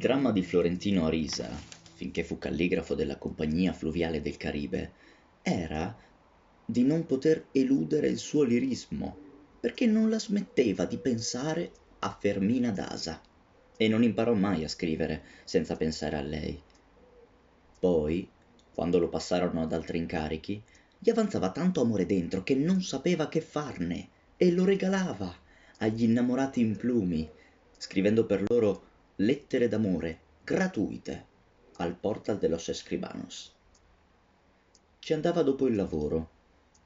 dramma di Florentino Arisa, finché fu calligrafo della Compagnia Fluviale del Caribe, era di non poter eludere il suo lirismo, perché non la smetteva di pensare a Fermina Dasa e non imparò mai a scrivere senza pensare a lei. Poi, quando lo passarono ad altri incarichi, gli avanzava tanto amore dentro che non sapeva che farne e lo regalava agli innamorati in plumi, scrivendo per loro lettere d'amore gratuite al portal de los escribanos. Ci andava dopo il lavoro,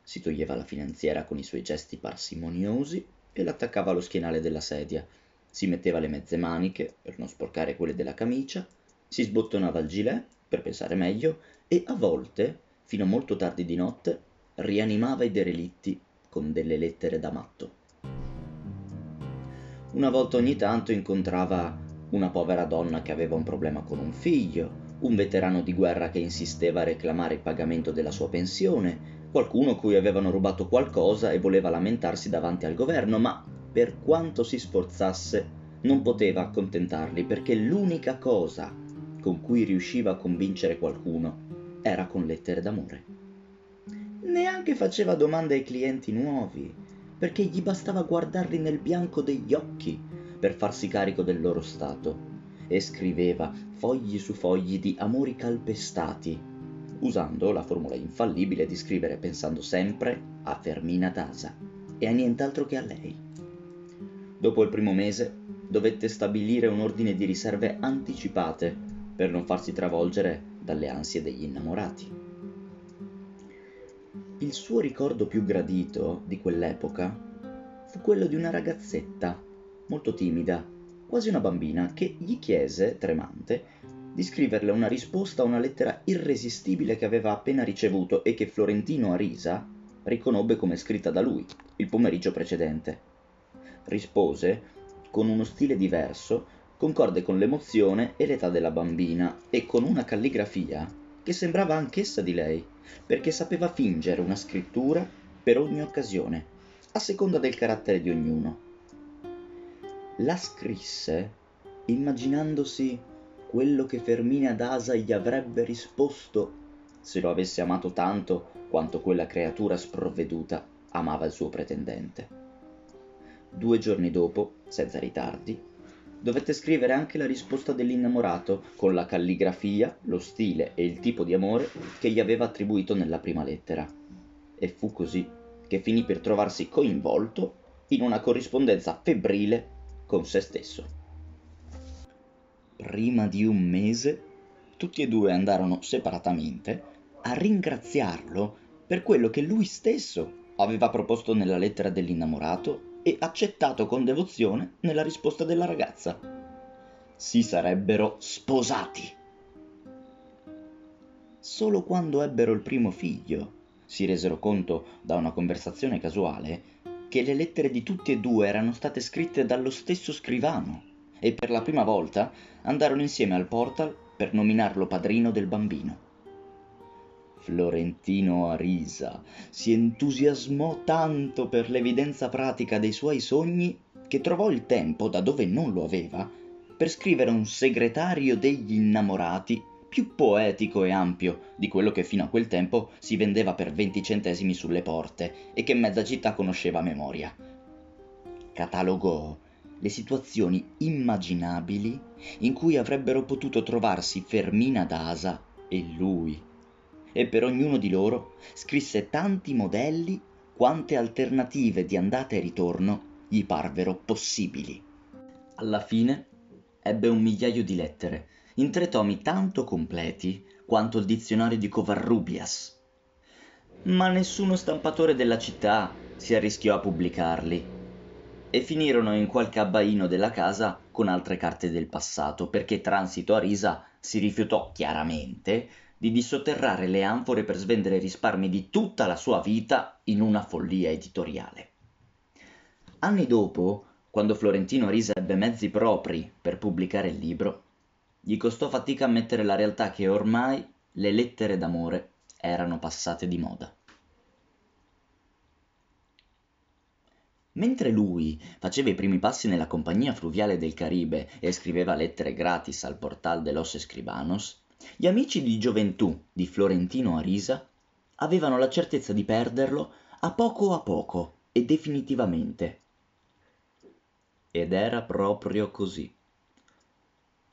si toglieva la finanziera con i suoi gesti parsimoniosi e l'attaccava allo schienale della sedia, si metteva le mezze maniche per non sporcare quelle della camicia, si sbottonava il gilet per pensare meglio e a volte, fino a molto tardi di notte, rianimava i derelitti con delle lettere da matto. Una volta ogni tanto incontrava una povera donna che aveva un problema con un figlio, un veterano di guerra che insisteva a reclamare il pagamento della sua pensione, qualcuno cui avevano rubato qualcosa e voleva lamentarsi davanti al governo, ma per quanto si sforzasse non poteva accontentarli perché l'unica cosa con cui riusciva a convincere qualcuno era con lettere d'amore. Neanche faceva domande ai clienti nuovi, perché gli bastava guardarli nel bianco degli occhi per farsi carico del loro stato e scriveva fogli su fogli di amori calpestati, usando la formula infallibile di scrivere pensando sempre a Fermina Dasa e a nient'altro che a lei. Dopo il primo mese dovette stabilire un ordine di riserve anticipate per non farsi travolgere dalle ansie degli innamorati. Il suo ricordo più gradito di quell'epoca fu quello di una ragazzetta molto timida quasi una bambina, che gli chiese, tremante, di scriverle una risposta a una lettera irresistibile che aveva appena ricevuto e che Florentino Arisa riconobbe come scritta da lui il pomeriggio precedente. Rispose con uno stile diverso, concorde con l'emozione e l'età della bambina e con una calligrafia che sembrava anch'essa di lei, perché sapeva fingere una scrittura per ogni occasione, a seconda del carattere di ognuno la scrisse immaginandosi quello che Fermina Dasa gli avrebbe risposto se lo avesse amato tanto quanto quella creatura sprovveduta amava il suo pretendente. Due giorni dopo, senza ritardi, dovette scrivere anche la risposta dell'innamorato con la calligrafia, lo stile e il tipo di amore che gli aveva attribuito nella prima lettera. E fu così che finì per trovarsi coinvolto in una corrispondenza febbrile con se stesso. Prima di un mese, tutti e due andarono separatamente a ringraziarlo per quello che lui stesso aveva proposto nella lettera dell'innamorato e accettato con devozione nella risposta della ragazza. Si sarebbero sposati. Solo quando ebbero il primo figlio si resero conto da una conversazione casuale che le lettere di tutti e due erano state scritte dallo stesso scrivano e per la prima volta andarono insieme al portal per nominarlo padrino del bambino. Florentino Arisa si entusiasmò tanto per l'evidenza pratica dei suoi sogni che trovò il tempo, da dove non lo aveva, per scrivere un segretario degli innamorati più poetico e ampio di quello che fino a quel tempo si vendeva per 20 centesimi sulle porte e che mezza città conosceva a memoria. Catalogò le situazioni immaginabili in cui avrebbero potuto trovarsi Fermina Dasa e lui, e per ognuno di loro scrisse tanti modelli quante alternative di andata e ritorno gli parvero possibili. Alla fine ebbe un migliaio di lettere in tre tomi tanto completi quanto il dizionario di Covarrubias. Ma nessuno stampatore della città si arrischiò a pubblicarli e finirono in qualche abbaino della casa con altre carte del passato, perché Transito a Risa si rifiutò chiaramente di dissotterrare le anfore per svendere risparmi di tutta la sua vita in una follia editoriale. Anni dopo, quando Florentino Risa ebbe mezzi propri per pubblicare il libro, gli costò fatica ammettere la realtà che ormai le lettere d'amore erano passate di moda. Mentre lui faceva i primi passi nella compagnia fluviale del Caribe e scriveva lettere gratis al portal de los Escribanos, gli amici di gioventù di Florentino Arisa avevano la certezza di perderlo a poco a poco e definitivamente. Ed era proprio così.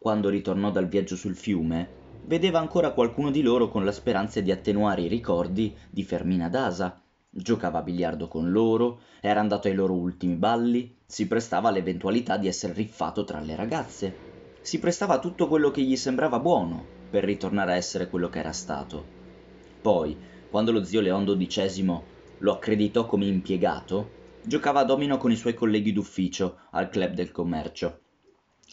Quando ritornò dal viaggio sul fiume, vedeva ancora qualcuno di loro con la speranza di attenuare i ricordi di Fermina Dasa. Giocava a biliardo con loro, era andato ai loro ultimi balli, si prestava all'eventualità di essere riffato tra le ragazze, si prestava a tutto quello che gli sembrava buono per ritornare a essere quello che era stato. Poi, quando lo zio Leon XII lo accreditò come impiegato, giocava a domino con i suoi colleghi d'ufficio al club del commercio.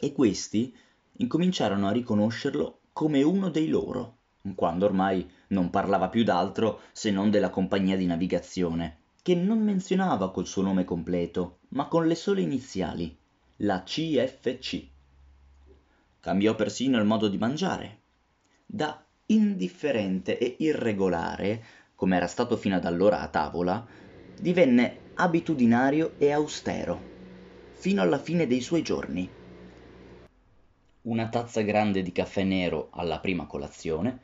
E questi incominciarono a riconoscerlo come uno dei loro quando ormai non parlava più d'altro se non della compagnia di navigazione, che non menzionava col suo nome completo, ma con le sole iniziali, la CFC. Cambiò persino il modo di mangiare. Da indifferente e irregolare, come era stato fino ad allora a tavola, divenne abitudinario e austero, fino alla fine dei suoi giorni. Una tazza grande di caffè nero alla prima colazione,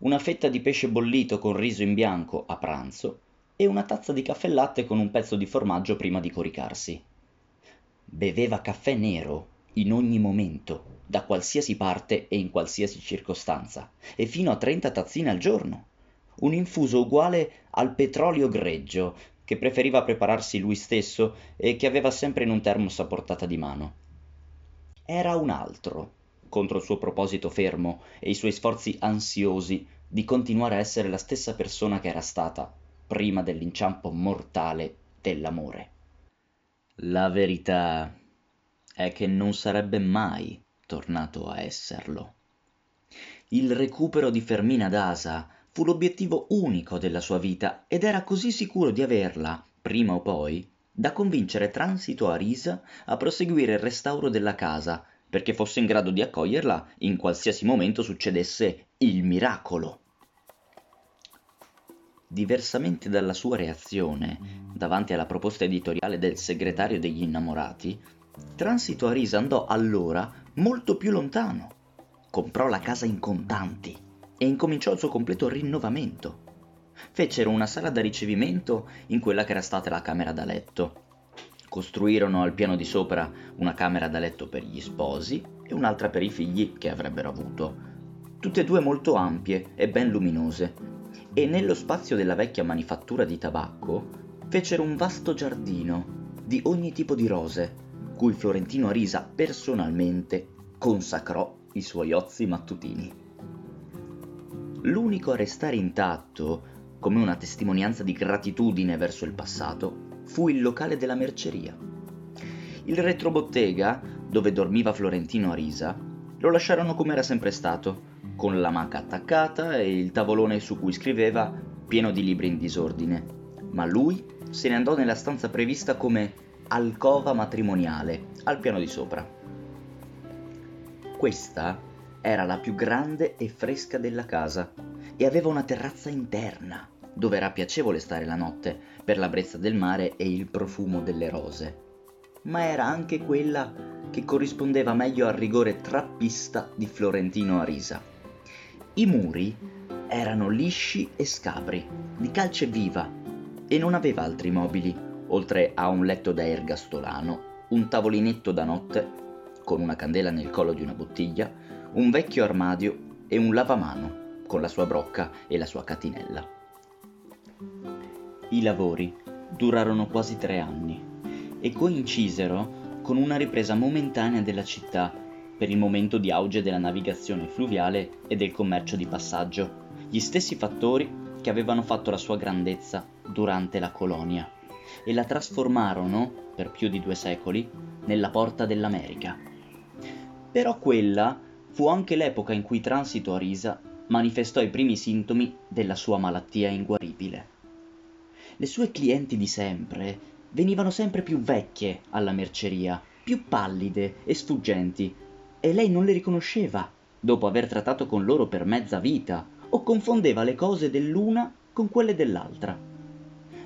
una fetta di pesce bollito con riso in bianco a pranzo e una tazza di caffè latte con un pezzo di formaggio prima di coricarsi. Beveva caffè nero in ogni momento, da qualsiasi parte e in qualsiasi circostanza, e fino a 30 tazzine al giorno. Un infuso uguale al petrolio greggio, che preferiva prepararsi lui stesso e che aveva sempre in un termos a portata di mano. Era un altro, contro il suo proposito fermo e i suoi sforzi ansiosi di continuare a essere la stessa persona che era stata prima dell'inciampo mortale dell'amore. La verità è che non sarebbe mai tornato a esserlo. Il recupero di Fermina Dasa fu l'obiettivo unico della sua vita ed era così sicuro di averla, prima o poi, da convincere Transito a Risa a proseguire il restauro della casa perché fosse in grado di accoglierla in qualsiasi momento succedesse il miracolo. Diversamente dalla sua reazione davanti alla proposta editoriale del segretario degli innamorati, Transito Arisa andò allora molto più lontano. Comprò la casa in contanti e incominciò il suo completo rinnovamento. Fecero una sala da ricevimento in quella che era stata la camera da letto Costruirono al piano di sopra una camera da letto per gli sposi e un'altra per i figli che avrebbero avuto, tutte e due molto ampie e ben luminose, e nello spazio della vecchia manifattura di tabacco fecero un vasto giardino di ogni tipo di rose, cui Florentino Arisa personalmente consacrò i suoi ozi mattutini. L'unico a restare intatto, come una testimonianza di gratitudine verso il passato, fu il locale della merceria. Il retrobottega, dove dormiva Florentino a risa, lo lasciarono come era sempre stato, con la maca attaccata e il tavolone su cui scriveva pieno di libri in disordine. Ma lui se ne andò nella stanza prevista come alcova matrimoniale, al piano di sopra. Questa era la più grande e fresca della casa e aveva una terrazza interna dove era piacevole stare la notte per la brezza del mare e il profumo delle rose, ma era anche quella che corrispondeva meglio al rigore trappista di Florentino Arisa. I muri erano lisci e scabri, di calce viva, e non aveva altri mobili, oltre a un letto da ergastolano, un tavolinetto da notte, con una candela nel collo di una bottiglia, un vecchio armadio e un lavamano, con la sua brocca e la sua catinella. I lavori durarono quasi tre anni e coincisero con una ripresa momentanea della città per il momento di auge della navigazione fluviale e del commercio di passaggio, gli stessi fattori che avevano fatto la sua grandezza durante la colonia e la trasformarono, per più di due secoli, nella porta dell'America. Però quella fu anche l'epoca in cui Transito a Risa manifestò i primi sintomi della sua malattia inguaribile le sue clienti di sempre venivano sempre più vecchie alla merceria, più pallide e sfuggenti, e lei non le riconosceva, dopo aver trattato con loro per mezza vita, o confondeva le cose dell'una con quelle dell'altra.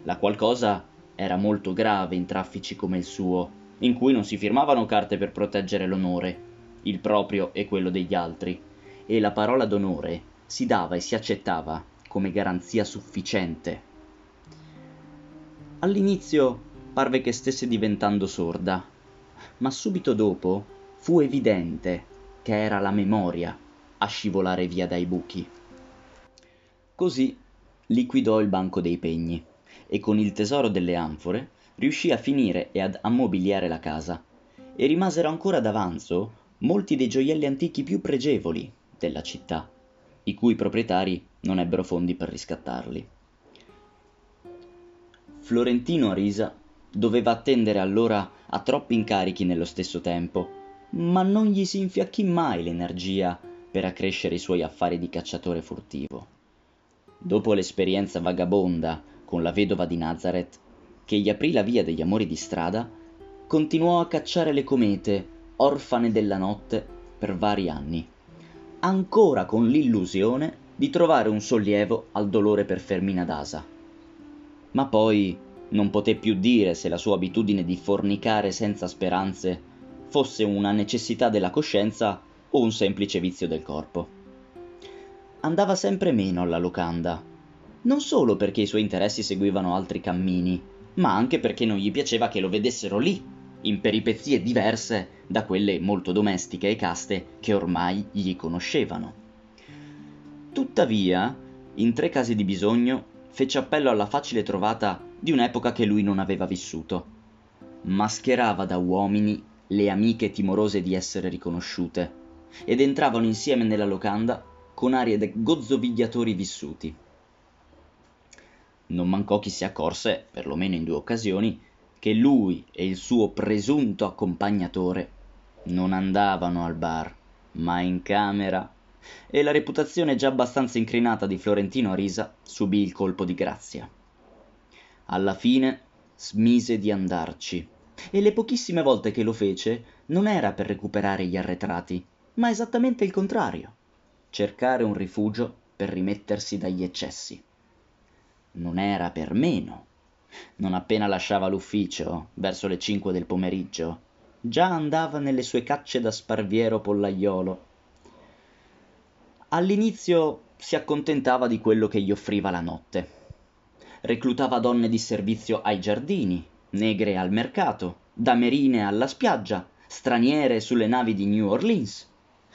La qual cosa era molto grave in traffici come il suo, in cui non si firmavano carte per proteggere l'onore, il proprio e quello degli altri, e la parola d'onore si dava e si accettava come garanzia sufficiente. All'inizio parve che stesse diventando sorda, ma subito dopo fu evidente che era la memoria a scivolare via dai buchi. Così liquidò il banco dei pegni e con il tesoro delle anfore riuscì a finire e ad ammobiliare la casa e rimasero ancora d'avanzo molti dei gioielli antichi più pregevoli della città, i cui proprietari non ebbero fondi per riscattarli. Florentino Arisa doveva attendere allora a troppi incarichi nello stesso tempo, ma non gli si infiacchì mai l'energia per accrescere i suoi affari di cacciatore furtivo. Dopo l'esperienza vagabonda con la vedova di Nazareth, che gli aprì la via degli amori di strada, continuò a cacciare le comete, orfane della notte, per vari anni, ancora con l'illusione di trovare un sollievo al dolore per Fermina d'Asa. Ma poi non poté più dire se la sua abitudine di fornicare senza speranze fosse una necessità della coscienza o un semplice vizio del corpo. Andava sempre meno alla locanda, non solo perché i suoi interessi seguivano altri cammini, ma anche perché non gli piaceva che lo vedessero lì, in peripezie diverse da quelle molto domestiche e caste che ormai gli conoscevano. Tuttavia, in tre casi di bisogno, fece appello alla facile trovata di un'epoca che lui non aveva vissuto. Mascherava da uomini le amiche timorose di essere riconosciute, ed entravano insieme nella locanda con arie de gozzovigliatori vissuti. Non mancò chi si accorse, perlomeno in due occasioni, che lui e il suo presunto accompagnatore non andavano al bar, ma in camera, e la reputazione già abbastanza incrinata di Florentino Arisa subì il colpo di grazia. Alla fine smise di andarci e le pochissime volte che lo fece non era per recuperare gli arretrati, ma esattamente il contrario, cercare un rifugio per rimettersi dagli eccessi. Non era per meno. Non appena lasciava l'ufficio, verso le cinque del pomeriggio, già andava nelle sue cacce da sparviero pollaiolo. All'inizio si accontentava di quello che gli offriva la notte. Reclutava donne di servizio ai giardini, negre al mercato, damerine alla spiaggia, straniere sulle navi di New Orleans.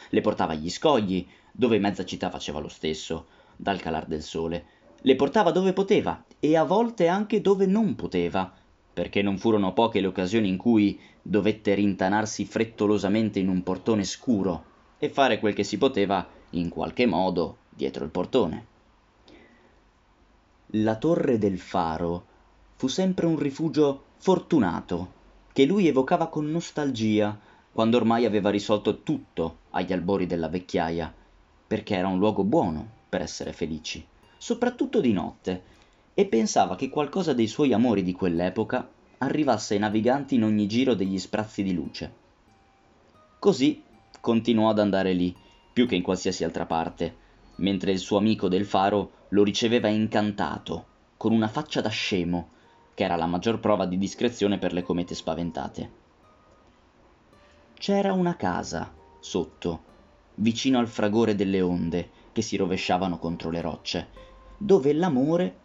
Le portava agli scogli, dove mezza città faceva lo stesso, dal calar del sole. Le portava dove poteva e a volte anche dove non poteva, perché non furono poche le occasioni in cui dovette rintanarsi frettolosamente in un portone scuro e fare quel che si poteva in qualche modo dietro il portone. La torre del faro fu sempre un rifugio fortunato che lui evocava con nostalgia quando ormai aveva risolto tutto agli albori della vecchiaia perché era un luogo buono per essere felici soprattutto di notte e pensava che qualcosa dei suoi amori di quell'epoca arrivasse ai naviganti in ogni giro degli sprazzi di luce così continuò ad andare lì più che in qualsiasi altra parte mentre il suo amico del faro lo riceveva incantato con una faccia da scemo che era la maggior prova di discrezione per le comete spaventate. C'era una casa, sotto, vicino al fragore delle onde che si rovesciavano contro le rocce, dove l'amore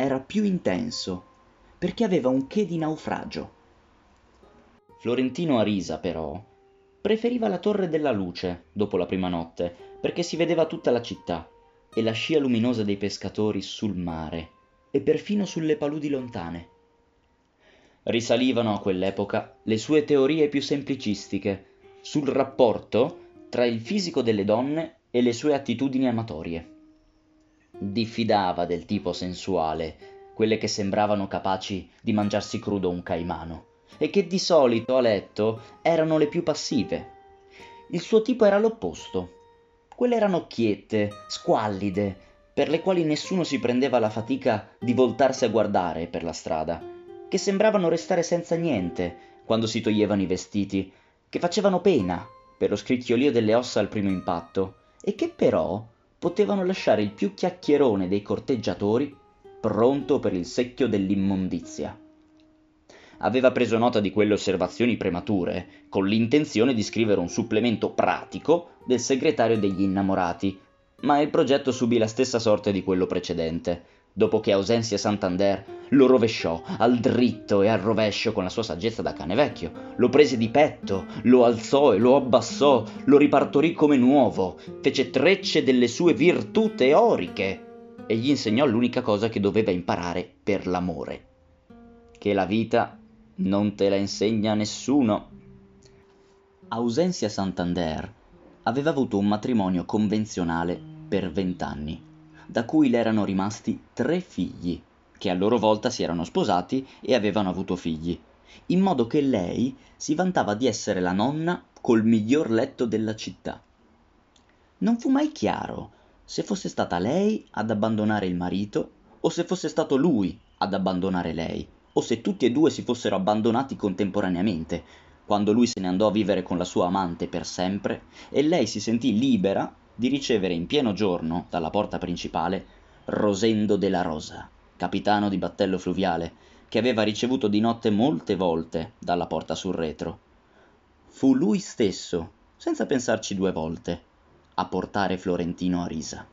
era più intenso, perché aveva un che di naufragio. Florentino Arisa, però, preferiva la torre della luce dopo la prima notte, perché si vedeva tutta la città e la scia luminosa dei pescatori sul mare e perfino sulle paludi lontane. Risalivano a quell'epoca le sue teorie più semplicistiche sul rapporto tra il fisico delle donne e le sue attitudini amatorie. Diffidava del tipo sensuale, quelle che sembravano capaci di mangiarsi crudo un caimano, e che di solito a letto erano le più passive. Il suo tipo era l'opposto. Quelle erano occhiette, squallide, per le quali nessuno si prendeva la fatica di voltarsi a guardare per la strada, che sembravano restare senza niente quando si toglievano i vestiti, che facevano pena per lo scricchiolio delle ossa al primo impatto, e che però potevano lasciare il più chiacchierone dei corteggiatori pronto per il secchio dell'immondizia. aveva preso nota di quelle osservazioni premature con l'intenzione di scrivere un supplemento pratico del segretario degli innamorati, ma il progetto subì la stessa sorte di quello precedente, dopo che Ausensia Santander lo rovesciò al dritto e al rovescio con la sua saggezza da cane vecchio, lo prese di petto, lo alzò e lo abbassò, lo ripartorì come nuovo, fece trecce delle sue virtù teoriche e gli insegnò l'unica cosa che doveva imparare per l'amore, che la vita non te la insegna nessuno. Ausensia Santander aveva avuto un matrimonio convenzionale per vent'anni, da cui le erano rimasti tre figli, che a loro volta si erano sposati e avevano avuto figli, in modo che lei si vantava di essere la nonna col miglior letto della città. Non fu mai chiaro se fosse stata lei ad abbandonare il marito o se fosse stato lui ad abbandonare lei, o se tutti e due si fossero abbandonati contemporaneamente, quando lui se ne andò a vivere con la sua amante per sempre e lei si sentì libera di ricevere in pieno giorno dalla porta principale Rosendo della Rosa, capitano di battello fluviale, che aveva ricevuto di notte molte volte dalla porta sul retro. Fu lui stesso, senza pensarci due volte, a portare Florentino a risa.